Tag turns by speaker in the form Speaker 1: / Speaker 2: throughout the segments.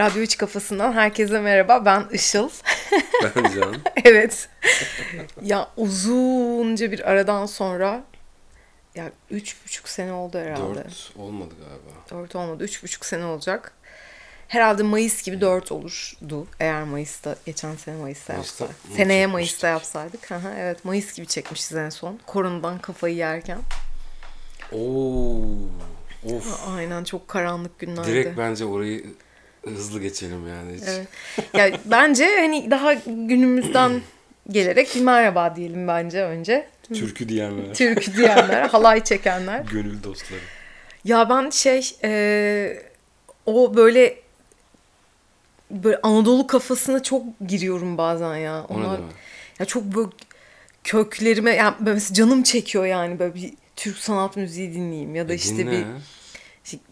Speaker 1: Radyo 3 kafasından herkese merhaba. Ben Işıl.
Speaker 2: Ben Can.
Speaker 1: evet. ya uzunca bir aradan sonra ya üç buçuk sene oldu herhalde.
Speaker 2: Dört olmadı galiba.
Speaker 1: Dört olmadı. Üç buçuk sene olacak. Herhalde Mayıs gibi dört olurdu. Eğer Mayıs'ta, geçen sene Mayıs'ta,
Speaker 2: Mayıs'ta
Speaker 1: yapsaydık. Seneye
Speaker 2: çekmiştik?
Speaker 1: Mayıs'ta yapsaydık. Aha, evet Mayıs gibi çekmişiz en son. Koronadan kafayı yerken.
Speaker 2: Oo. Of.
Speaker 1: Aynen çok karanlık günlerdi.
Speaker 2: Direkt bence orayı hızlı geçelim yani. Hiç.
Speaker 1: Evet. Ya bence hani daha günümüzden gelerek bir merhaba diyelim bence önce.
Speaker 2: Türkü diyenler.
Speaker 1: Türkü diyenler, halay çekenler.
Speaker 2: Gönül dostları.
Speaker 1: Ya ben şey e, o böyle böyle Anadolu kafasına çok giriyorum bazen ya.
Speaker 2: O ne
Speaker 1: Onlar,
Speaker 2: demek?
Speaker 1: ya çok böyle köklerime yani böyle mesela canım çekiyor yani böyle bir Türk sanat müziği dinleyeyim ya da
Speaker 2: E,
Speaker 1: işte
Speaker 2: dinle.
Speaker 1: bir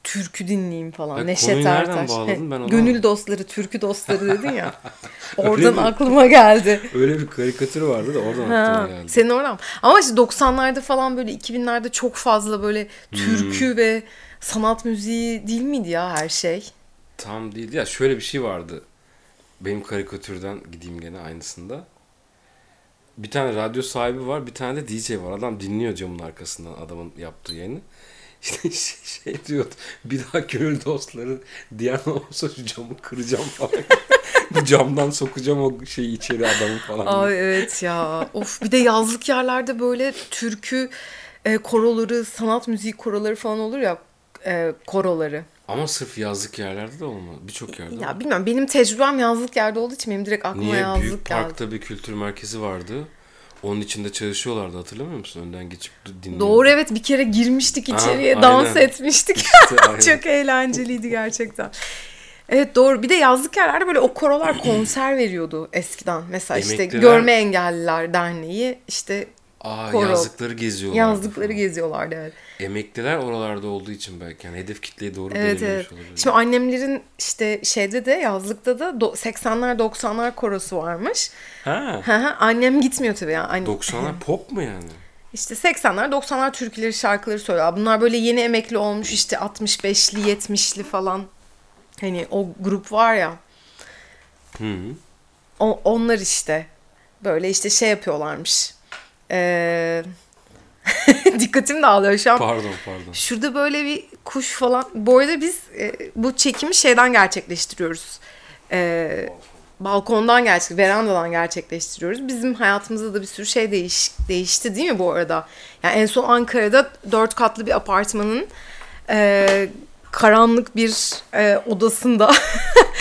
Speaker 1: türkü dinleyeyim falan.
Speaker 2: Ha,
Speaker 1: Neşet Ertaş.
Speaker 2: bağladın? Ben onu
Speaker 1: Gönül dostları, türkü dostları dedin ya. Oradan
Speaker 2: mi?
Speaker 1: aklıma geldi.
Speaker 2: Öyle bir karikatür vardı da oradan
Speaker 1: Ha,
Speaker 2: aklıma geldi.
Speaker 1: senin oradan. Ama işte 90'larda falan böyle 2000'lerde çok fazla böyle
Speaker 2: Hmm.
Speaker 1: türkü ve sanat müziği değil miydi ya her şey?
Speaker 2: Tam değil. Ya şöyle bir şey vardı. Benim karikatürden gideyim gene aynısında. Bir tane radyo sahibi var, bir tane de DJ var. Adam dinliyor camın arkasından adamın yaptığı yayını. İşte şey, şey diyor, bir daha gönül dostları diyen olursa şu camı kıracağım falan. Bu camdan sokacağım o şeyi içeri adamı falan.
Speaker 1: Ay evet ya. Of bir de yazlık yerlerde böyle türkü e, koroları, sanat müziği koroları falan olur ya e, koroları.
Speaker 2: Ama sırf yazlık yerlerde de olmaz. Birçok yerde.
Speaker 1: Ya
Speaker 2: var.
Speaker 1: bilmiyorum benim tecrübem yazlık yerde olduğu için benim direkt aklıma
Speaker 2: Niye?
Speaker 1: yazlık
Speaker 2: Büyük
Speaker 1: geldi.
Speaker 2: Park'ta bir kültür merkezi vardı. Onun içinde çalışıyorlardı hatırlamıyor musun? Önden geçip dinliyordu.
Speaker 1: Doğru evet bir kere girmiştik içeriye dans
Speaker 2: aynen.
Speaker 1: etmiştik.
Speaker 2: İşte, aynen.
Speaker 1: Çok eğlenceliydi gerçekten. Evet doğru. Bir de yazlık yerlerde böyle o korolar konser veriyordu eskiden. Mesela işte
Speaker 2: Emekliler-
Speaker 1: Görme Engelliler Derneği işte
Speaker 2: Aa,
Speaker 1: Koro.
Speaker 2: yazlıkları geziyorlardı.
Speaker 1: yazlıkları geziyorlardı evet.
Speaker 2: Emekliler oralarda olduğu için belki yani hedef kitleye doğru
Speaker 1: Evet evet.
Speaker 2: olabilir.
Speaker 1: Şimdi annemlerin işte şeyde de yazlıkta da do- 80'ler 90'lar korosu varmış.
Speaker 2: Ha.
Speaker 1: Annem gitmiyor tabii yani. Anne-
Speaker 2: 90'lar pop mu yani?
Speaker 1: İşte 80'ler 90'lar türküleri şarkıları söylüyor. Bunlar böyle yeni emekli olmuş işte 65'li 70'li falan. Hani o grup var ya.
Speaker 2: Hı.
Speaker 1: O- onlar işte böyle işte şey yapıyorlarmış. Ee, dikkatim dağılıyor şu an.
Speaker 2: Pardon pardon.
Speaker 1: Şurada böyle bir kuş falan. Bu arada biz e, bu çekimi şeyden gerçekleştiriyoruz. E, balkondan gerçek, verandadan gerçekleştiriyoruz. Bizim hayatımızda da bir sürü şey değiş, değişti değil mi bu arada? Yani en son Ankara'da dört katlı bir apartmanın e, karanlık bir e, odasında.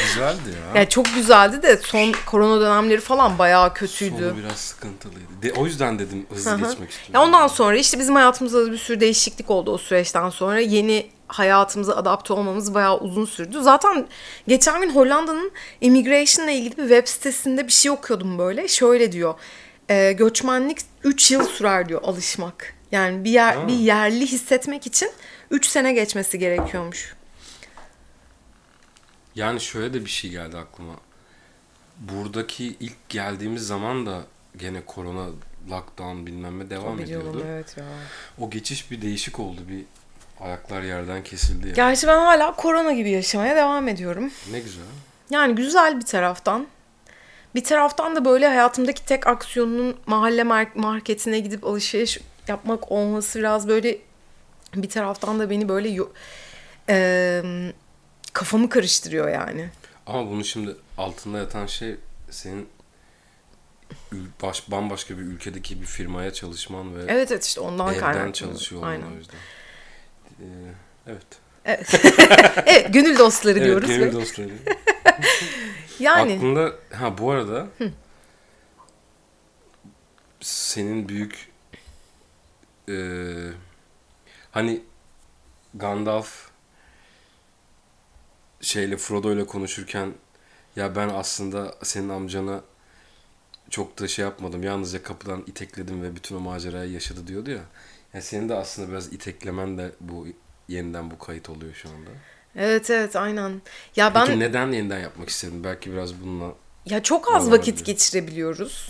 Speaker 2: Güzeldi ya.
Speaker 1: yani çok güzeldi de son korona dönemleri falan bayağı kötüydü.
Speaker 2: Sonu biraz sıkıntılıydı. De, o yüzden dedim hızlı
Speaker 1: Hı hı.
Speaker 2: geçmek istiyorum.
Speaker 1: Ya ondan sonra işte bizim hayatımızda da bir sürü değişiklik oldu o süreçten sonra. Yeni hayatımıza adapte olmamız bayağı uzun sürdü. Zaten geçen gün Hollanda'nın immigration ile ilgili bir web sitesinde bir şey okuyordum böyle. Şöyle diyor. E, göçmenlik 3 yıl sürer diyor alışmak. Yani bir yer
Speaker 2: Ha.
Speaker 1: bir yerli hissetmek için 3 sene geçmesi gerekiyormuş.
Speaker 2: Yani şöyle de bir şey geldi aklıma. Buradaki ilk geldiğimiz zaman da gene korona lockdown bilmem ne devam
Speaker 1: Biliyorum
Speaker 2: ediyordu.
Speaker 1: evet ya.
Speaker 2: O geçiş bir değişik oldu. Bir ayaklar yerden kesildi. Yani.
Speaker 1: Gerçi ben hala korona gibi yaşamaya devam ediyorum.
Speaker 2: Ne güzel.
Speaker 1: Yani güzel bir taraftan. Bir taraftan da böyle hayatımdaki tek aksiyonun mahalle mar- marketine gidip alışveriş yapmak olması biraz böyle bir taraftan da beni böyle eee, kafamı karıştırıyor yani.
Speaker 2: Ama bunun şimdi altında yatan şey senin baş, bambaşka bir ülkedeki bir firmaya çalışman ve
Speaker 1: Evet evet işte ondan
Speaker 2: evden
Speaker 1: kaynaklı.
Speaker 2: çalışıyor olman
Speaker 1: Aynen.
Speaker 2: o yüzden. Ee, evet.
Speaker 1: Evet. evet gönül dostları
Speaker 2: Evet,
Speaker 1: diyoruz.
Speaker 2: gönül
Speaker 1: ve-
Speaker 2: dostları.
Speaker 1: yani
Speaker 2: Aklında ha bu arada senin büyük eee, hani Gandalf şeyle Frodo ile konuşurken ya ben aslında senin amcana çok da şey yapmadım. Yalnızca kapıdan itekledim ve bütün o macerayı yaşadı diyordu ya. Yani senin de aslında biraz iteklemen de bu yeniden bu kayıt oluyor şu anda.
Speaker 1: evet evet aynen. Ya
Speaker 2: Peki
Speaker 1: ben
Speaker 2: neden yeniden yapmak istedin? Belki biraz bununla
Speaker 1: Ya çok az
Speaker 2: Olabilir.
Speaker 1: vakit geçirebiliyoruz.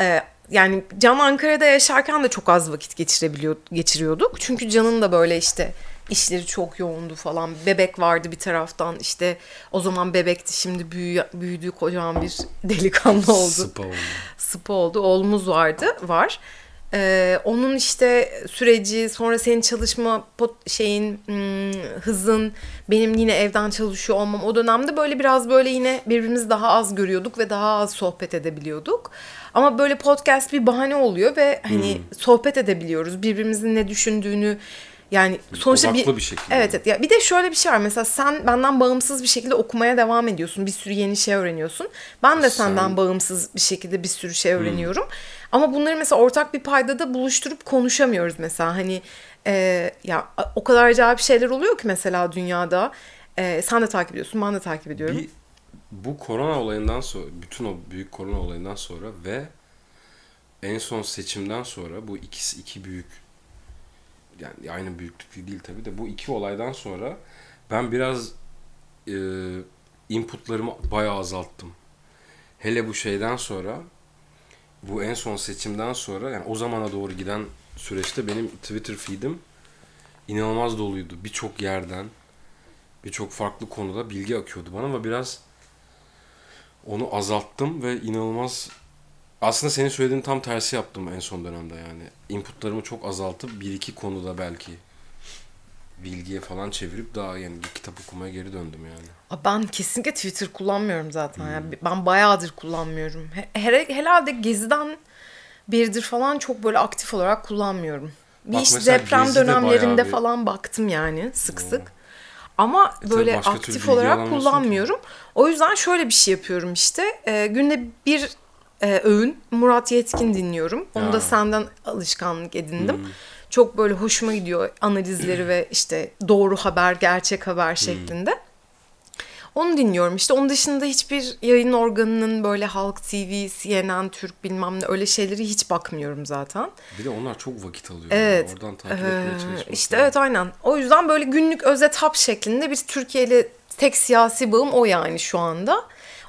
Speaker 1: Ee, yani Can Ankara'da yaşarken de çok az vakit geçirebiliyor, geçiriyorduk. Çünkü Can'ın da böyle işte işleri çok yoğundu falan. Bebek vardı bir taraftan. İşte o zaman bebekti şimdi büyü, büyüdü kocaman bir delikanlı oldu.
Speaker 2: Sıpa oldu.
Speaker 1: Sıpa oldu. Oğlumuz vardı. Var. Ee, onun işte süreci sonra senin çalışma pot, şeyin hmm, hızın benim yine evden çalışıyor olmam o dönemde böyle biraz böyle yine birbirimizi daha az görüyorduk ve daha az sohbet edebiliyorduk. Ama böyle podcast bir bahane oluyor ve hani sohbet edebiliyoruz. Birbirimizin ne düşündüğünü yani sonuçta
Speaker 2: Odaklı
Speaker 1: bir,
Speaker 2: bir şekilde.
Speaker 1: Evet, evet. Ya bir de şöyle bir şey var. Mesela sen benden bağımsız bir şekilde okumaya devam ediyorsun. Bir sürü yeni şey öğreniyorsun. Ben de
Speaker 2: Sen-
Speaker 1: senden bağımsız bir şekilde bir sürü şey öğreniyorum. Ama bunları mesela ortak bir paydada buluşturup konuşamıyoruz mesela. Hani e, ya o kadar acayip şeyler oluyor ki mesela dünyada. E, sen de takip ediyorsun, ben de takip ediyorum.
Speaker 2: Bir, bu korona olayından sonra, bütün o büyük korona olayından sonra ve en son seçimden sonra bu ikisi iki büyük yani aynı büyüklükte değil tabii de bu iki olaydan sonra ben biraz e, inputlarımı bayağı azalttım. Hele bu şeyden sonra bu en son seçimden sonra yani o zamana doğru giden süreçte benim Twitter feed'im inanılmaz doluydu. Birçok yerden birçok farklı konuda bilgi akıyordu bana ve biraz onu azalttım ve inanılmaz aslında senin söylediğin tam tersi yaptım en son dönemde yani. Inputlarımı çok azaltıp bir iki konuda belki bilgiye falan çevirip daha yani bir kitap okumaya geri döndüm yani.
Speaker 1: Ben kesinlikle Twitter kullanmıyorum zaten. Yani ben bayağıdır kullanmıyorum. He- Her, herhalde Gezi'den beridir falan çok böyle aktif olarak kullanmıyorum. Bir
Speaker 2: Bak
Speaker 1: işte
Speaker 2: mesela
Speaker 1: deprem dönemlerinde
Speaker 2: bir-
Speaker 1: falan baktım yani sık sık. Ama
Speaker 2: tabii
Speaker 1: böyle
Speaker 2: türlü
Speaker 1: aktif olarak
Speaker 2: alamıyorsun ki.
Speaker 1: kullanmıyorum. O yüzden şöyle bir şey yapıyorum işte. Ee, günde bir e, öğün Murat Yetkin dinliyorum. Onu
Speaker 2: Ya.
Speaker 1: da senden alışkanlık edindim. Çok böyle hoşuma gidiyor analizleri ve işte doğru haber, gerçek haber şeklinde. Onu dinliyorum işte. Onun dışında hiçbir yayın organının böyle Halk TV, CNN, Türk bilmem ne öyle şeyleri hiç bakmıyorum zaten.
Speaker 2: Bir de onlar çok vakit alıyor.
Speaker 1: Evet.
Speaker 2: Yani. Oradan takip etmeye
Speaker 1: Ee,
Speaker 2: çalışmak.
Speaker 1: işte
Speaker 2: lazım.
Speaker 1: evet aynen. O yüzden böyle günlük özet hap şeklinde bir Türkiye ile tek siyasi bağım o yani şu anda.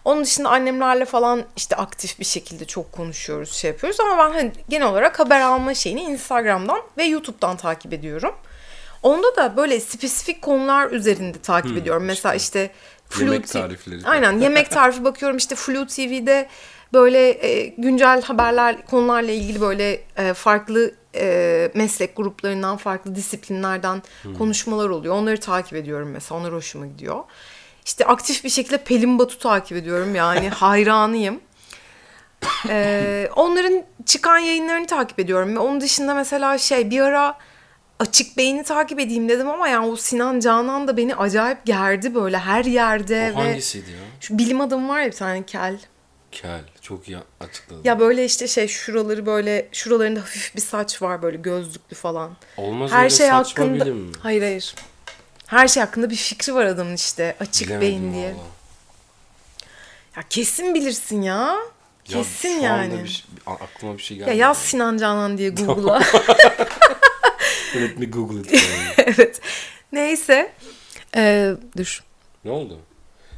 Speaker 1: Onun dışında annemlerle falan işte aktif bir şekilde çok konuşuyoruz, şey yapıyoruz. Ama ben hani genel olarak haber alma şeyini Instagram'dan ve YouTube'dan takip ediyorum. Onda da böyle spesifik konular üzerinde takip ediyorum. Mesela işte Flu
Speaker 2: Yemek tarifleri.
Speaker 1: Aynen yemek tarifi bakıyorum işte Flu TV'de böyle e, güncel haberler konularla ilgili böyle e, farklı e, meslek gruplarından farklı disiplinlerden konuşmalar oluyor. Onları takip ediyorum mesela. Onlar hoşuma gidiyor. İşte aktif bir şekilde Pelin Batu takip ediyorum. Yani hayranıyım. E, onların çıkan yayınlarını takip ediyorum. Onun dışında mesela şey bir ara açık beyni takip edeyim dedim ama yani o Sinan Canan da beni acayip gerdi böyle her yerde
Speaker 2: O
Speaker 1: ve
Speaker 2: hangisiydi ya?
Speaker 1: şu bilim adamı var ya bir tane kel.
Speaker 2: Kel. Çok iyi açıkladın.
Speaker 1: Ya böyle işte şey şuraları böyle şuralarında hafif bir saç var böyle gözlüklü falan.
Speaker 2: Olmaz
Speaker 1: Her
Speaker 2: öyle
Speaker 1: şey
Speaker 2: saçma
Speaker 1: hakkında
Speaker 2: bilim mi?
Speaker 1: hayır hayır. Her şey hakkında bir fikri var adamın işte açık
Speaker 2: Bilemedim
Speaker 1: beyin diye.
Speaker 2: valla.
Speaker 1: Ya kesin bilirsin ya.
Speaker 2: Ya
Speaker 1: Kesin
Speaker 2: şu
Speaker 1: yani.
Speaker 2: bir şey- aklıma bir şey
Speaker 1: Ya
Speaker 2: gelmedi.
Speaker 1: yaz Sinan Canan diye Google'a.
Speaker 2: Let me google it.
Speaker 1: evet. Neyse. Ee, dur.
Speaker 2: ne oldu?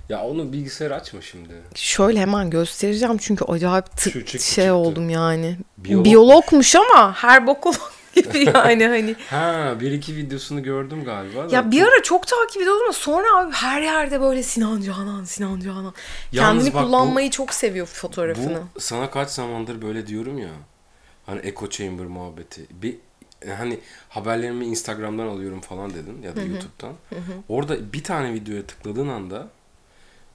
Speaker 2: Ya onu bilgisayar açma şimdi.
Speaker 1: Şöyle hemen göstereceğim çünkü acayip tı-
Speaker 2: Şu çıktı,
Speaker 1: şey
Speaker 2: çıktı.
Speaker 1: oldum yani.
Speaker 2: Biyolog.
Speaker 1: Biyologmuş ama her bokolog gibi yani hani.
Speaker 2: Ha bir iki videosunu gördüm galiba. da.
Speaker 1: Ya bir ara çok takip ediyordum ama sonra abi her yerde böyle Sinan Canan, Sinan Canan.
Speaker 2: Yalnız
Speaker 1: Kendini
Speaker 2: bak bu-
Speaker 1: kullanmayı çok seviyor fotoğrafını.
Speaker 2: Bu sana kaç zamandır böyle diyorum ya. Hani echo chamber muhabbeti. Bir hani haberlerimi Instagram'dan alıyorum falan dedin ya da YouTube'dan. Orada bir tane videoya tıkladığın anda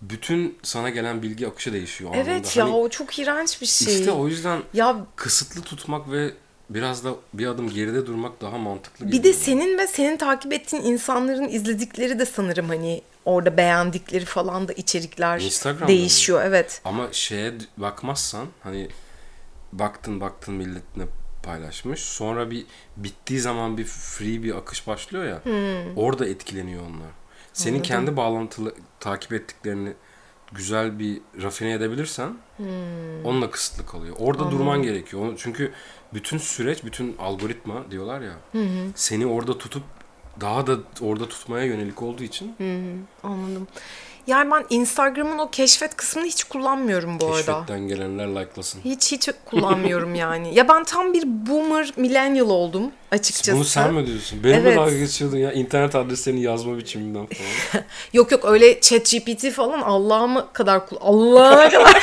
Speaker 2: bütün sana gelen bilgi akışı değişiyor anında.
Speaker 1: Evet ya
Speaker 2: Hani
Speaker 1: o çok iğrenç bir şey.
Speaker 2: işte o yüzden
Speaker 1: Ya
Speaker 2: kısıtlı tutmak ve biraz da bir adım geride durmak daha mantıklı
Speaker 1: bir de senin ve senin takip ettiğin insanların izledikleri de sanırım hani orada beğendikleri falan da içerikler
Speaker 2: Instagram'da
Speaker 1: değişiyor. Evet.
Speaker 2: Ama şeye bakmazsan hani baktın baktın millet ne paylaşmış. Sonra bir bittiği zaman bir free bir akış başlıyor ya.
Speaker 1: Hmm.
Speaker 2: Orada etkileniyor onlar. Senin kendi bağlantılı takip ettiklerini güzel bir rafine edebilirsen
Speaker 1: Hmm.
Speaker 2: onunla kısıtlı kalıyor. Orada durman gerekiyor. Çünkü bütün süreç, bütün algoritma diyorlar ya. Seni orada tutup daha da orada tutmaya yönelik olduğu için
Speaker 1: Anladım. Yani ben Instagram'ın o keşfet kısmını hiç kullanmıyorum bu arada.
Speaker 2: Keşfetten gelenler like'lasın.
Speaker 1: Hiç hiç kullanmıyorum yani. Ya ben tam bir boomer millennial oldum açıkçası.
Speaker 2: Bunu sen mi diyorsun? Benimle
Speaker 1: Evet.
Speaker 2: dalga geçiyordun ya. internet adreslerini yazma biçiminden falan.
Speaker 1: Yok yok öyle chat GPT falan Allah'ıma kadar Allah'ıma kadar.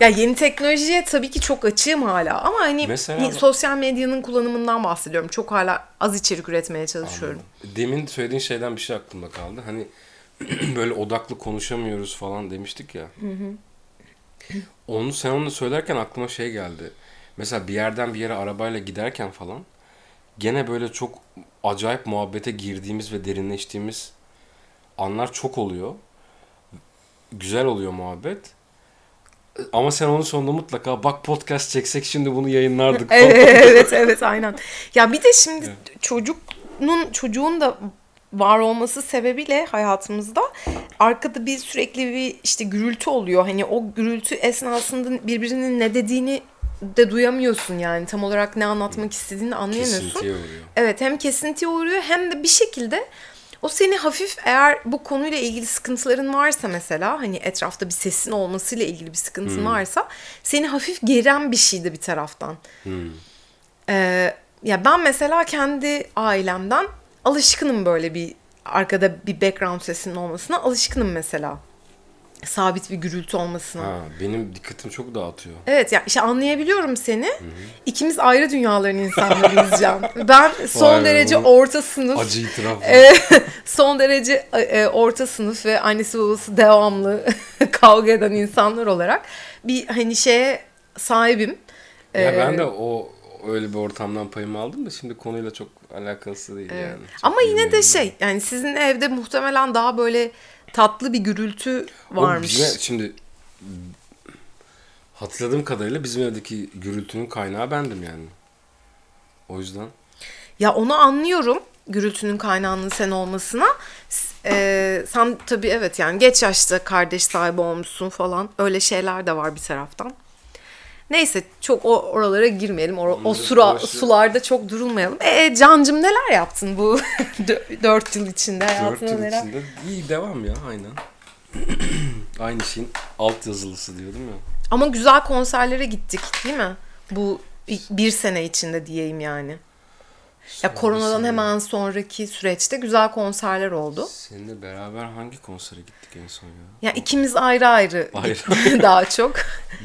Speaker 1: ya yeni teknolojiye tabii ki çok açığım hala ama hani
Speaker 2: Mesela-
Speaker 1: sosyal medyanın kullanımından bahsediyorum. Çok hala az içerik üretmeye çalışıyorum.
Speaker 2: Demin söylediğin şeyden bir şey aklımda kaldı. Hani böyle odaklı konuşamıyoruz falan demiştik ya. Onu sen onu söylerken aklıma şey geldi. Mesela bir yerden bir yere arabayla giderken falan gene böyle çok acayip muhabbete girdiğimiz ve derinleştiğimiz anlar çok oluyor. Güzel oluyor muhabbet. Ama sen onun sonunda mutlaka bak podcast çeksek şimdi bunu yayınlardık
Speaker 1: evet evet aynen. Ya bir de şimdi çocuğun çocuğun da var olması sebebiyle hayatımızda arkada bir sürekli bir işte gürültü oluyor. Hani o gürültü esnasında birbirinin ne dediğini de duyamıyorsun yani tam olarak ne anlatmak istediğini anlayamıyorsun.
Speaker 2: Kesintiye uğruyor.
Speaker 1: Evet hem kesintiye uğruyor hem de bir şekilde o seni hafif eğer bu konuyla ilgili sıkıntıların varsa mesela hani etrafta bir sesin olmasıyla ilgili bir sıkıntın varsa seni hafif geren bir şey de bir taraftan. Ee, ya ben mesela kendi ailemden alışkınım böyle bir arkada bir background sesinin olmasına alışkınım mesela. Sabit bir gürültü olmasına.
Speaker 2: Ha, benim dikkatimi çok dağıtıyor.
Speaker 1: Evet ya işte anlayabiliyorum seni. İkimiz ayrı dünyaların insanlarıyız Can. Ben son
Speaker 2: Vay be,
Speaker 1: derece
Speaker 2: bu
Speaker 1: orta sınıf.
Speaker 2: Acı itiraf.
Speaker 1: e, son derece e, orta sınıf ve annesi babası devamlı kavga eden insanlar olarak bir hani şeye sahibim.
Speaker 2: Ya
Speaker 1: Ee,
Speaker 2: ben de o öyle bir ortamdan payımı aldım da şimdi konuyla çok alakası değil yani. Çok
Speaker 1: Ama yine de şey yani sizin evde muhtemelen daha böyle tatlı bir gürültü.
Speaker 2: O
Speaker 1: varmış.
Speaker 2: bizim ev- şimdi hatırladığım kadarıyla bizim evdeki gürültünün kaynağı bendim yani. O yüzden
Speaker 1: Ya onu anlıyorum gürültünün kaynağının sen olmasına. S- e, sen tabii evet yani geç yaşta kardeş sahibi olmuşsun falan. Öyle şeyler de var bir taraftan. Neyse çok o oralara girmeyelim. O, o sura, sularda çok durulmayalım. E Cancım neler yaptın bu 4 yıl içinde
Speaker 2: 4
Speaker 1: hayatında
Speaker 2: yıl
Speaker 1: neler?
Speaker 2: içinde iyi devam ya aynen. Aynı şeyin alt yazılısı diyordum ya.
Speaker 1: Ama güzel konserlere gittik değil mi? Bu bir sene içinde diyeyim yani. Ya koronadan
Speaker 2: Sonrasında
Speaker 1: hemen sonraki süreçte güzel konserler oldu.
Speaker 2: Seninle beraber hangi konsere gittik en son ya?
Speaker 1: Ya ikimiz ayrı ayrı,
Speaker 2: Ayrı.
Speaker 1: daha çok.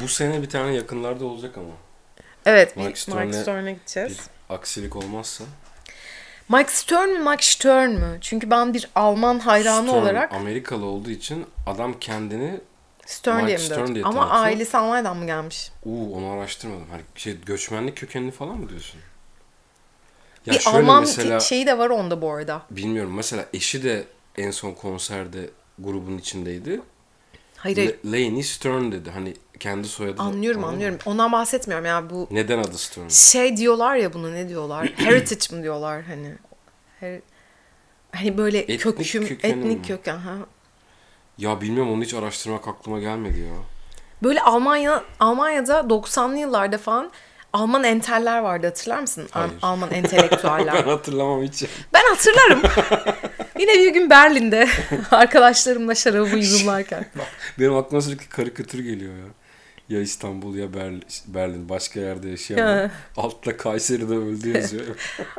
Speaker 2: Bu sene bir tane yakınlarda olacak ama.
Speaker 1: Evet,
Speaker 2: Mike Stern'e
Speaker 1: gideceğiz.
Speaker 2: Bir aksilik olmazsa.
Speaker 1: Mike Stern mü, Mike Stern mü? Çünkü ben bir Alman hayranı
Speaker 2: Stern,
Speaker 1: olarak
Speaker 2: Amerikalı olduğu için adam kendini
Speaker 1: Stern
Speaker 2: Mike
Speaker 1: diye mi
Speaker 2: Stern diye
Speaker 1: Ama
Speaker 2: tanıtıyor.
Speaker 1: ailesi Almanya'dan mı gelmiş?
Speaker 2: Uuu onu araştırmadım. Hani şey göçmenlik kökenli falan mı diyorsun? Ya
Speaker 1: bir
Speaker 2: şöyle
Speaker 1: Alman
Speaker 2: mesela
Speaker 1: şeyi de var onda bu arada.
Speaker 2: bilmiyorum mesela eşi de en son konserde grubun içindeydi.
Speaker 1: Hayır.
Speaker 2: Le- Lainey Stern dedi. Hani kendi soyadı.
Speaker 1: anlıyorum
Speaker 2: Anladın mı?
Speaker 1: anlıyorum. Ondan bahsetmiyorum ya bu
Speaker 2: Neden adı Stern?
Speaker 1: şey diyorlar ya buna ne diyorlar? Heritage mi diyorlar hani? Her- hani böyle
Speaker 2: Etnik
Speaker 1: köküm, etnik
Speaker 2: mi?
Speaker 1: köken. Ha.
Speaker 2: Ya bilmiyorum onu hiç araştırmak aklıma gelmedi ya.
Speaker 1: Böyle Almanya Almanya'da 90'lı yıllarda falan Alman enteller vardı hatırlar mısın?
Speaker 2: Hayır.
Speaker 1: Alman entelektüeller.
Speaker 2: Ben hatırlamam hiç.
Speaker 1: Ben hatırlarım. Yine bir gün Berlin'de arkadaşlarımla şarabı yudumlarken.
Speaker 2: Benim aklıma sürekli karikatür geliyor ya. Ya İstanbul ya Berlin, Berlin başka yerde yaşayan.
Speaker 1: Ya.
Speaker 2: Altta Kayseri'de öldü yazıyor.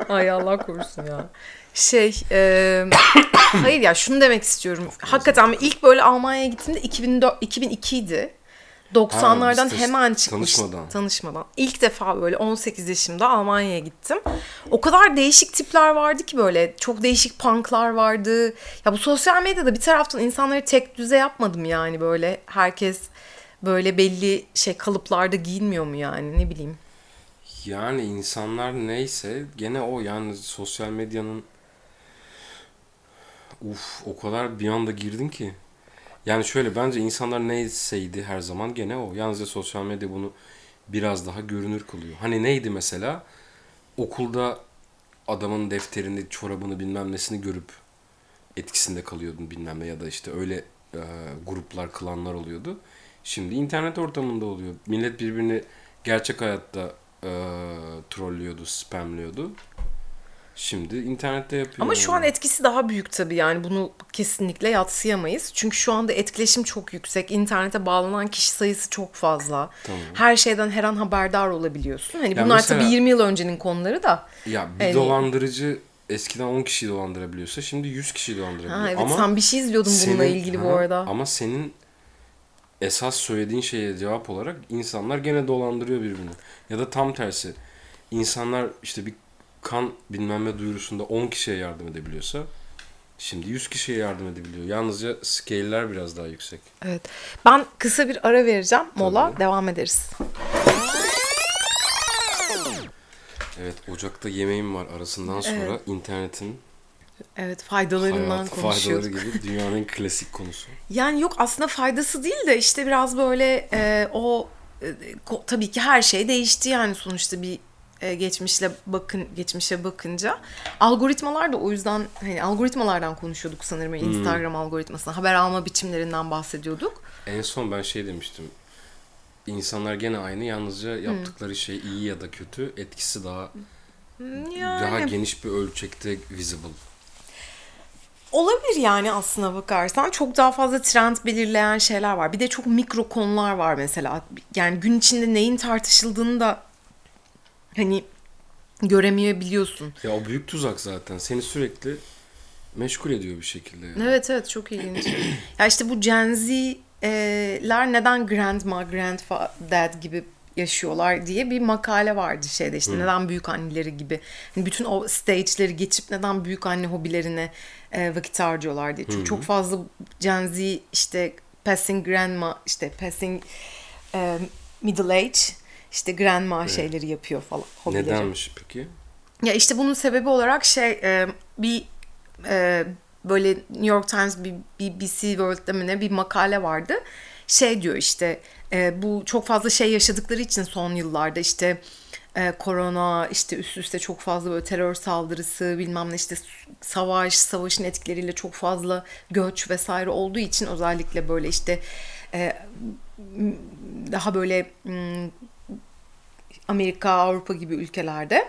Speaker 1: Ay Allah korusun ya. Şey, e, hayır ya şunu demek istiyorum. Hakikaten ilk böyle Almanya'ya gittiğimde 2004, 2002 idi. 90'lardan
Speaker 2: Ha,
Speaker 1: hemen çıkmış.
Speaker 2: tanışmadan.
Speaker 1: Tanışmadan. İlk defa böyle 18 yaşımda Almanya'ya gittim. O kadar değişik tipler vardı ki böyle. Çok değişik punklar vardı. Ya bu sosyal medyada bir taraftan insanları tek düze yapmadım yani böyle. Herkes böyle belli şey kalıplarda giyinmiyor mu yani ne bileyim.
Speaker 2: Yani insanlar neyse gene o yani sosyal medyanın uf o kadar bir anda girdin ki. Yani şöyle bence insanlar neyseydi her zaman gene o. Yalnızca sosyal medya bunu biraz daha görünür kılıyor. Hani neydi mesela? Okulda adamın defterini, çorabını bilmem nesini görüp etkisinde kalıyordun bilmem ne ya da işte öyle e, gruplar, klanlar oluyordu. Şimdi internet ortamında oluyor. Millet birbirini gerçek hayatta e, trollüyordu, spamlıyordu. Şimdi internette yapıyor.
Speaker 1: Ama şu an
Speaker 2: yani.
Speaker 1: etkisi daha büyük tabii yani bunu kesinlikle yatsıyamayız. Çünkü şu anda etkileşim çok yüksek. İnternete bağlanan kişi sayısı çok fazla.
Speaker 2: Tamam.
Speaker 1: Her şeyden her an haberdar olabiliyorsun. Hani
Speaker 2: Ya
Speaker 1: bunlar
Speaker 2: mesela-
Speaker 1: tabii 20 yıl öncenin konuları da.
Speaker 2: Ya bir
Speaker 1: Hani-
Speaker 2: dolandırıcı eskiden 10 kişiyi dolandırabiliyorsa şimdi 100 kişiyi dolandırabiliyor.
Speaker 1: Ha evet
Speaker 2: ama
Speaker 1: sen bir şey izliyordun bununla
Speaker 2: senin-
Speaker 1: ilgili
Speaker 2: Ha,
Speaker 1: bu arada.
Speaker 2: Ama senin esas söylediğin şeye cevap olarak insanlar gene dolandırıyor birbirini. Ya da tam tersi. İnsanlar işte bir kan bilmem ne duyurusunda 10 kişiye yardım edebiliyorsa şimdi 100 kişiye yardım edebiliyor. Yalnızca scale'ler biraz daha yüksek.
Speaker 1: Evet. Ben kısa bir ara vereceğim. Mola
Speaker 2: Tabii.
Speaker 1: devam ederiz.
Speaker 2: Evet Ocak'ta yemeğim var arasından sonra internetin
Speaker 1: Evet faydalarından
Speaker 2: hayat
Speaker 1: konuşuyorduk.
Speaker 2: faydaları gibi dünyanın klasik konusu.
Speaker 1: Yani yok aslında faydası değil de işte biraz böyle e, o e, tabii ki her şey değişti yani sonuçta bir e, geçmişle bakın geçmişe bakınca algoritmalar da o yüzden hani algoritmalardan konuşuyorduk sanırım Instagram algoritmasına haber alma biçimlerinden bahsediyorduk.
Speaker 2: En son ben şey demiştim. İnsanlar gene aynı yalnızca yaptıkları şey iyi ya da kötü etkisi daha
Speaker 1: Yani
Speaker 2: daha geniş bir ölçekte visible.
Speaker 1: olabilir yani aslına bakarsan çok daha fazla trend belirleyen şeyler var. Bir de çok mikro konular var mesela. Yani gün içinde neyin tartışıldığını da hani göremeyebiliyorsun.
Speaker 2: Ya o büyük tuzak zaten. Seni sürekli meşgul ediyor bir şekilde. yani.
Speaker 1: Evet evet çok ilginç. ya işte bu Gen Z'ler neden grandma, granddad gibi yaşıyorlar diye bir makale vardı şeyde işte neden büyük anneleri gibi. Hani bütün o stage'leri geçip neden büyük anne hobilerine e, vakit harcıyorlar diye. Çünkü çok fazla Gen Z işte passing grandma işte passing e, middle age işte grandma şeyleri yapıyor falan hobileri.
Speaker 2: Nedenmiş peki?
Speaker 1: Ya işte bunun sebebi olarak şey e, bir e, böyle New York Times bir BBC World'da mı ne bir makale vardı. Şey diyor işte e, bu çok fazla şey yaşadıkları için son yıllarda işte e, korona işte üst üste çok fazla böyle terör saldırısı bilmem ne işte savaş savaşın etkileriyle çok fazla göç vesaire olduğu için özellikle böyle işte e, daha böyle Amerika, Avrupa gibi ülkelerde.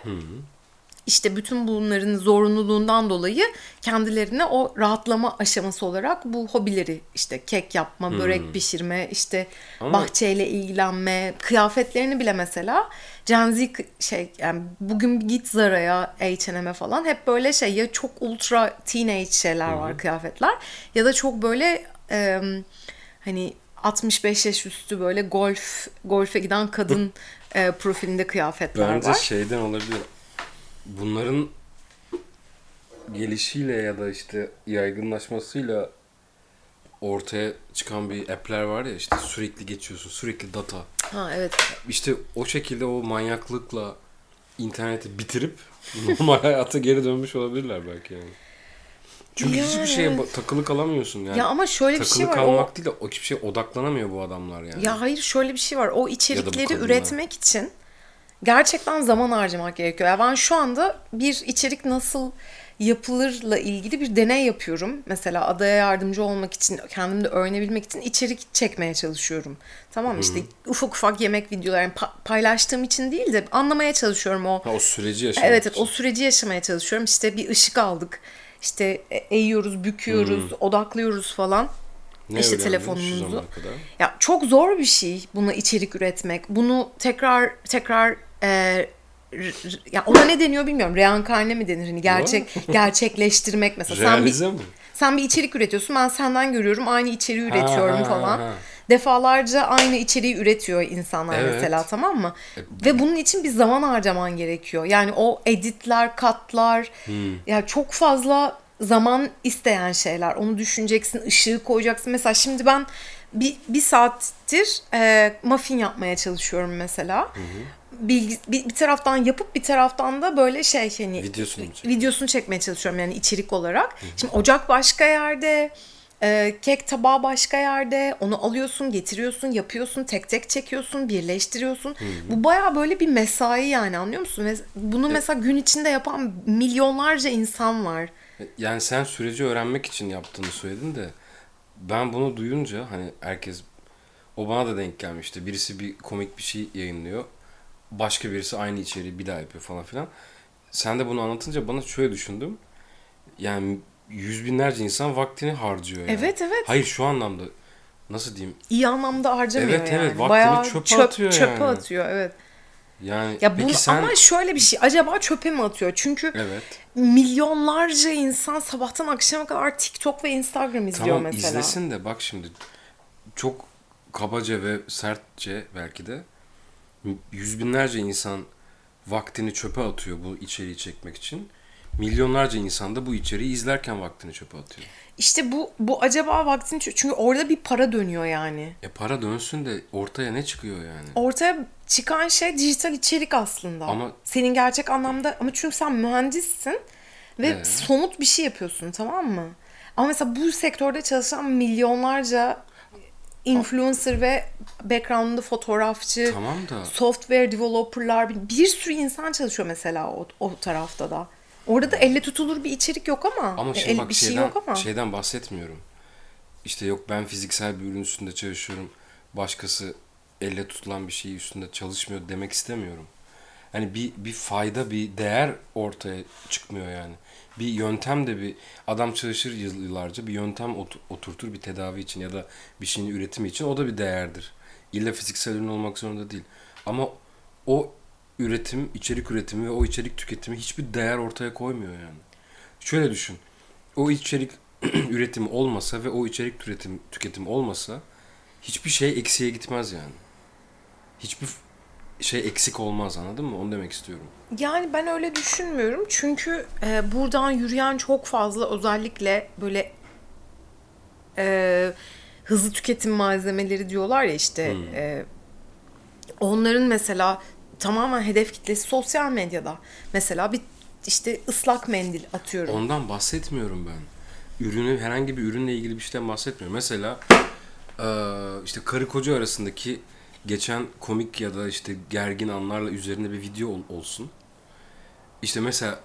Speaker 1: İşte bütün bunların zorunluluğundan dolayı kendilerine o rahatlama aşaması olarak bu hobileri işte kek yapma, börek pişirme, işte
Speaker 2: Ama-
Speaker 1: bahçeyle ilgilenme, kıyafetlerini bile mesela Gen Z şey yani bugün git Zara'ya, H&M'e falan hep böyle şey ya çok ultra teenage şeyler var kıyafetler ya da çok böyle em, hani 65 yaş üstü böyle golf golfe giden kadın e, profilinde kıyafetler
Speaker 2: Bence
Speaker 1: var.
Speaker 2: şeyden olabilir. Bunların gelişiyle ya da işte yaygınlaşmasıyla ortaya çıkan bir app'ler var ya işte sürekli geçiyorsun sürekli data.
Speaker 1: Ha evet.
Speaker 2: İşte o şekilde o manyaklıkla interneti bitirip normal hayata geri dönmüş olabilirler belki yani. Çünkü
Speaker 1: Yani
Speaker 2: hiçbir şeye takılı kalamıyorsun yani.
Speaker 1: Ya ama şöyle bir
Speaker 2: takılı
Speaker 1: şey var.
Speaker 2: kalmak
Speaker 1: O,
Speaker 2: değil de o hiçbir şeye odaklanamıyor bu adamlar yani.
Speaker 1: ya hayır şöyle bir şey var. O içerikleri üretmek için gerçekten zaman harcamak gerekiyor. Ya ben şu anda bir içerik nasıl yapılırla ilgili bir deney yapıyorum. Mesela adaya yardımcı olmak için, kendimi de öğrenebilmek için içerik çekmeye çalışıyorum. Tamam işte ufak ufak yemek videoları yani pa- paylaştığım için değil de anlamaya çalışıyorum o
Speaker 2: Ha, o süreci yaşamak
Speaker 1: Evet, evet
Speaker 2: için.
Speaker 1: o süreci yaşamaya çalışıyorum. İşte bir ışık aldık. İşte e- eğiyoruz, büküyoruz, odaklıyoruz falan.
Speaker 2: Ne
Speaker 1: işte telefonumuzu. Ya çok zor bir şey buna içerik üretmek. Bunu tekrar tekrar e, ya ona ne deniyor bilmiyorum. Reenkarne mi denir? Hani gerçek gerçekleştirmek mesela. Sen bir,
Speaker 2: Realize mi?
Speaker 1: sen bir içerik üretiyorsun. Ben senden görüyorum. Aynı içeriği
Speaker 2: Ha,
Speaker 1: üretiyorum
Speaker 2: ha,
Speaker 1: falan.
Speaker 2: ha.
Speaker 1: Defalarca aynı içeriği üretiyor insanlar
Speaker 2: Evet.
Speaker 1: mesela tamam mı?
Speaker 2: E,
Speaker 1: Ve bunun için bir zaman harcaman gerekiyor. Yani o editler, katlar
Speaker 2: Hmm.
Speaker 1: ya çok fazla zaman isteyen şeyler. Onu düşüneceksin, ışığı koyacaksın. Mesela şimdi ben bir, bir saattir e, muffin yapmaya çalışıyorum mesela. Bilgi, bir, bir taraftan yapıp bir taraftan da böyle şey hani
Speaker 2: Videosunu çek-
Speaker 1: videosunu çekmeye çalışıyorum yani içerik olarak. Şimdi ocak başka yerde, e, kek tabağı başka yerde. Onu alıyorsun, getiriyorsun, yapıyorsun, tek tek çekiyorsun, birleştiriyorsun. Bu baya böyle bir mesai yani anlıyor musun? Ve bunu mesela gün içinde yapan milyonlarca insan var.
Speaker 2: Yani sen süreci öğrenmek için yaptığını söyledin de ben bunu duyunca hani herkes o bana da denk gelmişti. Birisi bir komik bir şey yayınlıyor. Başka birisi aynı içeriği bir daha yapıyor falan filan. sen de bunu anlatınca bana şöyle düşündüm. Yani yüz binlerce insan vaktini harcıyor yani.
Speaker 1: Evet, evet.
Speaker 2: Hayır şu anlamda nasıl diyeyim?
Speaker 1: İyi anlamda harcamıyor
Speaker 2: Evet,
Speaker 1: yani.
Speaker 2: evet, vaktini
Speaker 1: Bayağı
Speaker 2: çöpe
Speaker 1: çöp,
Speaker 2: atıyor
Speaker 1: çöpe
Speaker 2: yani.
Speaker 1: atıyor evet.
Speaker 2: Yani
Speaker 1: Ya
Speaker 2: peki
Speaker 1: bunu
Speaker 2: sen
Speaker 1: ama şöyle bir şey. Acaba çöpe mi atıyor? Çünkü
Speaker 2: evet.
Speaker 1: milyonlarca insan sabahtan akşama kadar TikTok ve Instagram izliyor
Speaker 2: Tamam
Speaker 1: mesela.
Speaker 2: izlesin de bak şimdi çok kabaca ve sertçe belki de yüz binlerce insan vaktini çöpe atıyor bu içeriği çekmek için. Milyonlarca insan da bu içeriği izlerken vaktini çöpe atıyor.
Speaker 1: İşte bu bu acaba vaktini çö- çünkü orada bir para dönüyor yani.
Speaker 2: E para dönsün de ortaya ne çıkıyor yani?
Speaker 1: Ortaya çıkan şey dijital içerik aslında.
Speaker 2: Ama-
Speaker 1: senin gerçek anlamda ama çünkü sen mühendissin ve
Speaker 2: Ee?
Speaker 1: somut bir şey yapıyorsun tamam mı? Ama mesela bu sektörde çalışan milyonlarca influencer ve background'da fotoğrafçı,
Speaker 2: Tamam da
Speaker 1: software developerlar bir, bir sürü insan çalışıyor mesela o, o tarafta da. Orada da elle tutulur bir içerik yok ama.
Speaker 2: ama şimdi
Speaker 1: el-
Speaker 2: bak
Speaker 1: bir şey
Speaker 2: şeyden,
Speaker 1: yok ama.
Speaker 2: şeyden bahsetmiyorum. İşte yok ben fiziksel bir ürün üstünde çalışıyorum. Başkası elle tutulan bir şey üstünde çalışmıyor demek istemiyorum. Hani bir bir fayda, bir değer ortaya çıkmıyor yani. Bir yöntem de bir adam çalışır yıl- yıllarca bir yöntem ot- oturtur bir tedavi için ya da bir şeyin üretimi için o da bir değerdir. İlla fiziksel ürün olmak zorunda değil. Ama o üretim, içerik üretimi ve o içerik tüketimi hiçbir değer ortaya koymuyor yani. Şöyle düşün. O içerik üretimi olmasa ve o içerik tüketim tüketim olmasa hiçbir şey eksiye gitmez yani. Hiçbir şey eksik olmaz anladın mı? Onu demek istiyorum.
Speaker 1: Yani ben öyle düşünmüyorum. Çünkü e, buradan yürüyen çok fazla özellikle böyle e, hızlı tüketim malzemeleri diyorlar ya işte
Speaker 2: Hmm.
Speaker 1: e, onların mesela tamamen hedef kitlesi sosyal medyada. Mesela bir işte ıslak mendil atıyorum.
Speaker 2: Ondan bahsetmiyorum ben. Ürünü herhangi bir ürünle ilgili bir şeyden bahsetmiyorum. Mesela işte karı koca arasındaki geçen komik ya da işte gergin anlarla üzerinde bir video ol- olsun. İşte mesela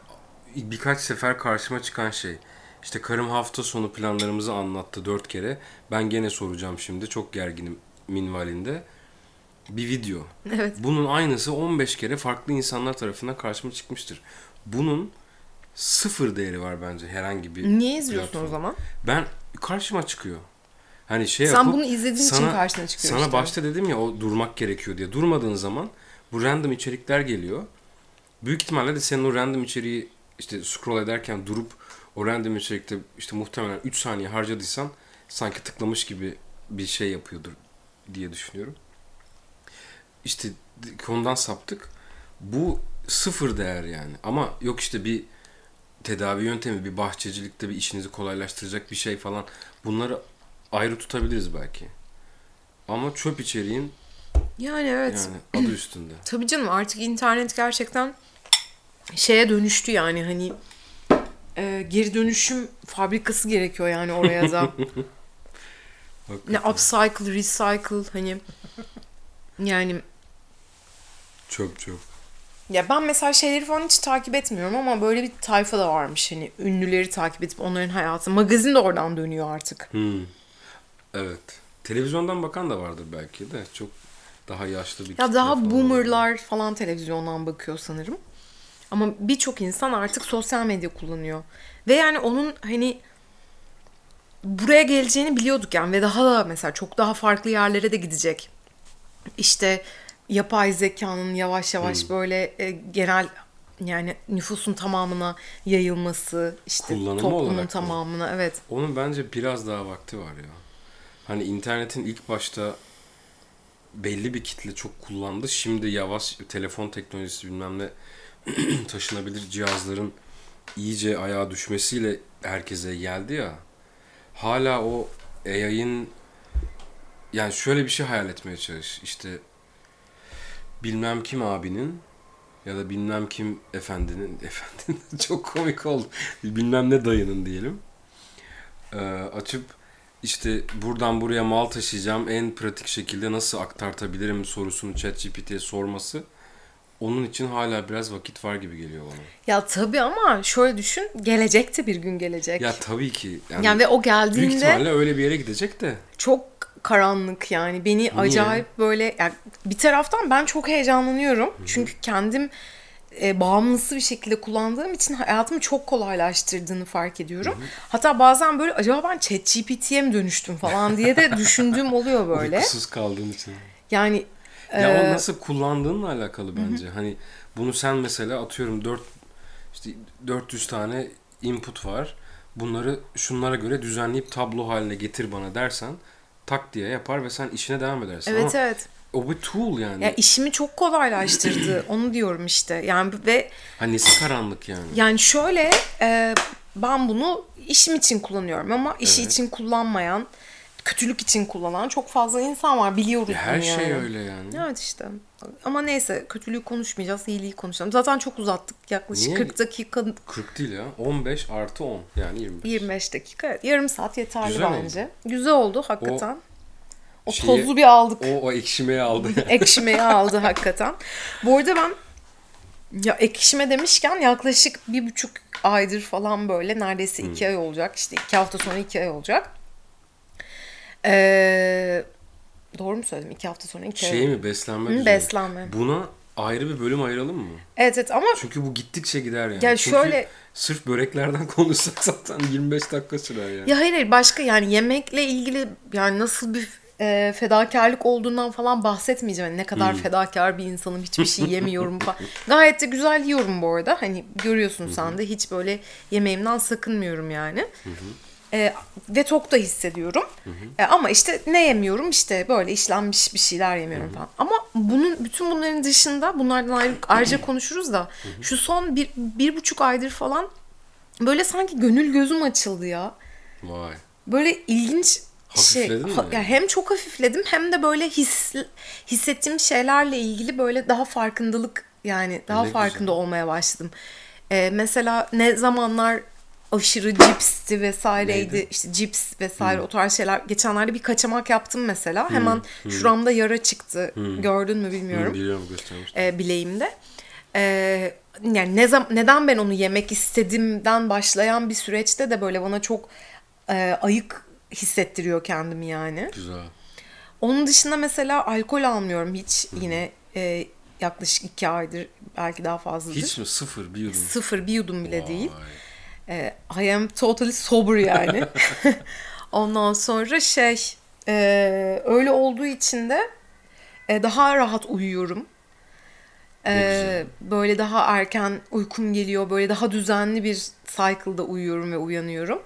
Speaker 2: birkaç sefer karşıma çıkan şey. İşte karım hafta sonu planlarımızı anlattı dört kere. Ben gene soracağım şimdi. Çok gerginim minvalinde. Bir video.
Speaker 1: Evet.
Speaker 2: Bunun aynısı 15 kere farklı insanlar tarafından karşıma çıkmıştır. Bunun sıfır değeri var bence herhangi bir
Speaker 1: Niye izliyorsun
Speaker 2: platform.
Speaker 1: o zaman?
Speaker 2: Ben karşıma çıkıyor. Hani şey
Speaker 1: Sen
Speaker 2: yapıp
Speaker 1: bunu izlediğin için karşına çıkıyor
Speaker 2: Sana
Speaker 1: işte.
Speaker 2: başta dedim ya o durmak gerekiyor diye. Durmadığın zaman bu random içerikler geliyor. Büyük ihtimalle de senin o random içeriği işte scroll ederken durup o random içerikte işte muhtemelen 3 saniye harcadıysan sanki tıklamış gibi bir şey yapıyordur diye düşünüyorum. İşte konudan saptık. Bu sıfır değer yani. Ama yok işte bir tedavi yöntemi, bir bahçecilikte bir işinizi kolaylaştıracak bir şey falan. Bunları ayrı tutabiliriz belki. Ama çöp içeriğin
Speaker 1: Yani evet.
Speaker 2: yani adı üstünde.
Speaker 1: Tabii canım artık internet gerçekten şeye dönüştü yani hani e, geri dönüşüm fabrikası gerekiyor yani oraya da. ne upcycle, recycle hani yani
Speaker 2: Çöp çöp.
Speaker 1: ya ben mesela şeyleri falan hiç takip etmiyorum ama böyle bir tayfa da varmış hani ünlüleri takip edip onların hayatı. Magazin de oradan dönüyor artık.
Speaker 2: Hmm. Evet. Televizyondan bakan da vardır belki de. Çok daha yaşlı bir
Speaker 1: Ya daha
Speaker 2: falan
Speaker 1: boomerlar falan televizyondan bakıyor sanırım. Ama birçok insan artık sosyal medya kullanıyor. Ve yani onun hani buraya geleceğini biliyorduk yani ve daha da mesela çok daha farklı yerlere de gidecek. İşte yapay zekanın yavaş yavaş böyle e, genel yani nüfusun tamamına yayılması, işte
Speaker 2: Kullanımı
Speaker 1: toplumun
Speaker 2: olarak mı?
Speaker 1: tamamına evet.
Speaker 2: Onun bence biraz daha vakti var ya. Hani internetin ilk başta belli bir kitle çok kullandı. Şimdi yavaş telefon teknolojisi bilmem ne taşınabilir cihazların iyice ayağa düşmesiyle herkese geldi ya. Hala o AI'ın yani şöyle bir şey hayal etmeye çalış. İşte bilmem kim abinin ya da bilmem kim efendinin efendinin çok komik oldu. Bilmem ne dayının diyelim. Ee, açıp işte buradan buraya mal taşıyacağım en pratik şekilde nasıl aktartabilirim sorusunu ChatGPT'ye sorması onun için hala biraz vakit var gibi geliyor bana.
Speaker 1: Ya tabii ama şöyle düşün gelecekte bir gün gelecek.
Speaker 2: Ya tabii ki yani,
Speaker 1: yani ve o
Speaker 2: büyük
Speaker 1: geldiğinde
Speaker 2: ihtimalle öyle bir yere gidecek de
Speaker 1: çok karanlık yani beni acayip böyle yani bir taraftan ben çok heyecanlanıyorum çünkü kendim e, bağımlısı bir şekilde kullandığım için hayatımı çok kolaylaştırdığını fark ediyorum. Hatta bazen böyle acaba ben ChatGPT'ye mi dönüştüm falan diye de düşündüğüm oluyor böyle.
Speaker 2: Uykusuz kaldığın için.
Speaker 1: Yani
Speaker 2: Ya
Speaker 1: e,
Speaker 2: o nasıl kullandığınla alakalı bence. Hani bunu sen mesela atıyorum 4 işte 400 tane input var. Bunları şunlara göre düzenleyip tablo haline getir bana dersen tak diye yapar ve sen işine devam edersin.
Speaker 1: evet
Speaker 2: Ama
Speaker 1: evet.
Speaker 2: o bir tool yani.
Speaker 1: Ya işimi çok kolaylaştırdı. Onu diyorum işte. Yani ve
Speaker 2: Hani nesi karanlık yani.
Speaker 1: yani şöyle e, ben bunu işim için kullanıyorum ama işi
Speaker 2: Evet.
Speaker 1: için kullanmayan, kötülük için kullanan çok fazla insan var. Biliyoruz
Speaker 2: Ya her şey
Speaker 1: yani.
Speaker 2: öyle yani.
Speaker 1: Evet işte. Ama neyse kötülüğü konuşmayacağız, iyiliği konuşalım. Zaten çok uzattık. Yaklaşık
Speaker 2: Niye?
Speaker 1: 40 dakika,
Speaker 2: 40 değil ya. 15 artı 10 yani 25.
Speaker 1: 25 dakika. Evet, yarım saat yeterli
Speaker 2: Güzel oldu.
Speaker 1: bence. Güzel oldu hakikaten. O,
Speaker 2: şeyi-
Speaker 1: tozu bir aldık.
Speaker 2: O, o ekşimeye aldı.
Speaker 1: ekşimeyi aldı hakikaten. Bu arada ben ya ekşime demişken yaklaşık bir buçuk aydır falan böyle neredeyse
Speaker 2: Hmm.
Speaker 1: iki ay olacak. İşte iki hafta sonra iki ay olacak. Ee, doğru mu söyledim? İki hafta sonra iki
Speaker 2: şey mi beslenme
Speaker 1: Hı,
Speaker 2: düzeni.
Speaker 1: beslenme.
Speaker 2: Buna ayrı bir bölüm ayıralım mı?
Speaker 1: Evet evet ama
Speaker 2: Çünkü bu gittikçe gider yani.
Speaker 1: Ya
Speaker 2: Çünkü
Speaker 1: şöyle-
Speaker 2: sırf böreklerden konuşsak zaten 25 dakika sürer yani.
Speaker 1: ya hayır hayır başka yani yemekle ilgili yani nasıl bir e, fedakarlık olduğundan falan bahsetmeyeceğim. Yani ne kadar
Speaker 2: Hmm.
Speaker 1: fedakar bir insanım hiçbir şey yemiyorum falan. Gayet de güzel yiyorum bu arada. Hani görüyorsun sen de hiç böyle yemeğimden sakınmıyorum yani. E, ve tok da hissediyorum. E, ama işte ne yemiyorum işte böyle işlenmiş bir şeyler yemiyorum falan. Ama bunun bütün bunların dışında bunlardan ayrı, ayrıca konuşuruz da şu son bir, bir buçuk aydır falan böyle sanki gönül gözüm açıldı ya.
Speaker 2: Vay.
Speaker 1: Böyle ilginç şey.
Speaker 2: Hafifledin mi?
Speaker 1: ha- ya hem çok hafifledim hem de böyle his, hissettiğim şeylerle ilgili böyle daha farkındalık yani daha
Speaker 2: Ne
Speaker 1: farkında
Speaker 2: güzel.
Speaker 1: olmaya başladım. Ee, mesela ne zamanlar aşırı cipsti vesaireydi
Speaker 2: Neydi?
Speaker 1: işte cips vesaire o tarz şeyler. Geçenlerde bir kaçamak yaptım mesela. Hemen şuramda yara çıktı. Gördün mü bilmiyorum
Speaker 2: Hı, biliyorum göstermiş.
Speaker 1: e, bileğimde. E, yani ne zam neden ben onu yemek istediğimden başlayan bir süreçte de böyle bana çok e, ayık hissettiriyor kendimi yani.
Speaker 2: Güzel.
Speaker 1: Onun dışında mesela alkol almıyorum hiç yine e, yaklaşık iki aydır belki daha fazladır.
Speaker 2: Hiç mi? Sıfır bir yudum.
Speaker 1: Sıfır bir yudum bile değil. E, I am totally sober yani. Ondan sonra şey e, öyle olduğu için de e, daha rahat uyuyorum. E,
Speaker 2: güzel.
Speaker 1: böyle daha erken uykum geliyor. Böyle daha düzenli bir cycle'da uyuyorum ve uyanıyorum.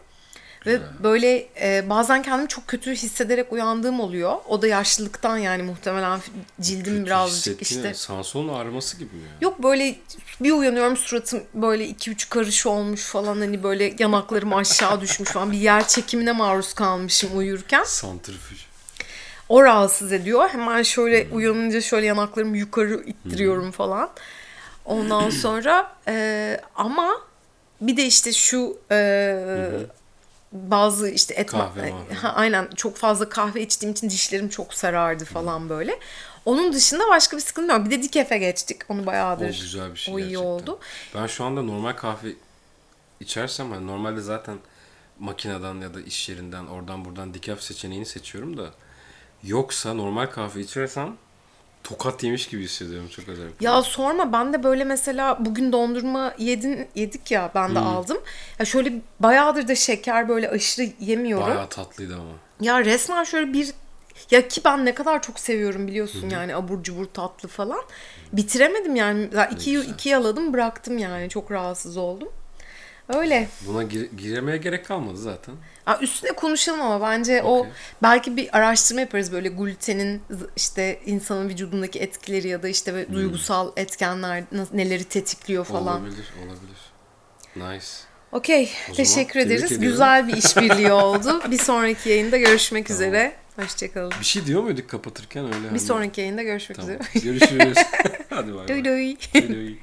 Speaker 1: Ve böyle e, bazen kendimi çok kötü hissederek uyandığım oluyor. O da yaşlılıktan yani muhtemelen cildim
Speaker 2: Kötü
Speaker 1: birazcık işte.
Speaker 2: Sansonun ağrıması gibi mi? Yani?
Speaker 1: Yok böyle bir uyanıyorum suratım böyle iki üç karış olmuş falan hani böyle yanaklarım aşağı düşmüş falan bir yer çekimine maruz kalmışım uyurken.
Speaker 2: Santrifüj.
Speaker 1: O rahatsız ediyor. Hemen şöyle uyanınca şöyle yanaklarımı yukarı ittiriyorum falan. Ondan sonra e, ama bir de işte şu e, bazı işte et
Speaker 2: Kahve mahve.
Speaker 1: ha, aynen çok fazla kahve içtiğim için dişlerim çok sarardı falan böyle. Onun dışında başka bir sıkıntı yok. Bir de dikefe geçtik. Onu
Speaker 2: O
Speaker 1: bayağıdır.
Speaker 2: güzel bir şey
Speaker 1: O iyi
Speaker 2: gerçekten.
Speaker 1: oldu.
Speaker 2: Ben şu anda normal kahve içersem hani normalde zaten makineden ya da iş yerinden oradan buradan decaf seçeneğini seçiyorum da yoksa normal kahve içersem tokat yemiş gibi hissediyorum çok acayip.
Speaker 1: Ya sorma ben de böyle mesela bugün dondurma yedin yedik ya ben de
Speaker 2: Hmm.
Speaker 1: aldım. Ya şöyle bayağıdır da şeker böyle aşırı yemiyorum.
Speaker 2: Bayağı tatlıydı ama.
Speaker 1: Ya resmen şöyle bir ya ki ben ne kadar çok seviyorum biliyorsun yani abur cubur tatlı falan. Bitiremedim yani. Zaten iki, iki yaladım bıraktım yani. Çok rahatsız oldum. Öyle.
Speaker 2: Buna gir- giremeye gerek kalmadı zaten.
Speaker 1: Ya üstüne konuşalım ama bence o
Speaker 2: Okey.
Speaker 1: belki bir araştırma yaparız böyle glutenin işte insanın vücudundaki etkileri ya da işte böyle duygusal etkenler neleri tetikliyor falan.
Speaker 2: Olabilir, olabilir. Nice.
Speaker 1: Okey.
Speaker 2: O
Speaker 1: Teşekkür ederiz.
Speaker 2: ediyorum.
Speaker 1: Güzel bir işbirliği oldu. Bir sonraki yayında görüşmek üzere. Hoşçakalın.
Speaker 2: Bir şey diyor muyduk kapatırken öyle?
Speaker 1: Bir sonraki yayında görüşmek
Speaker 2: Tamam.
Speaker 1: üzere.
Speaker 2: Görüşürüz. Hadi bay bay.
Speaker 1: Duy duy.
Speaker 2: Duy duy.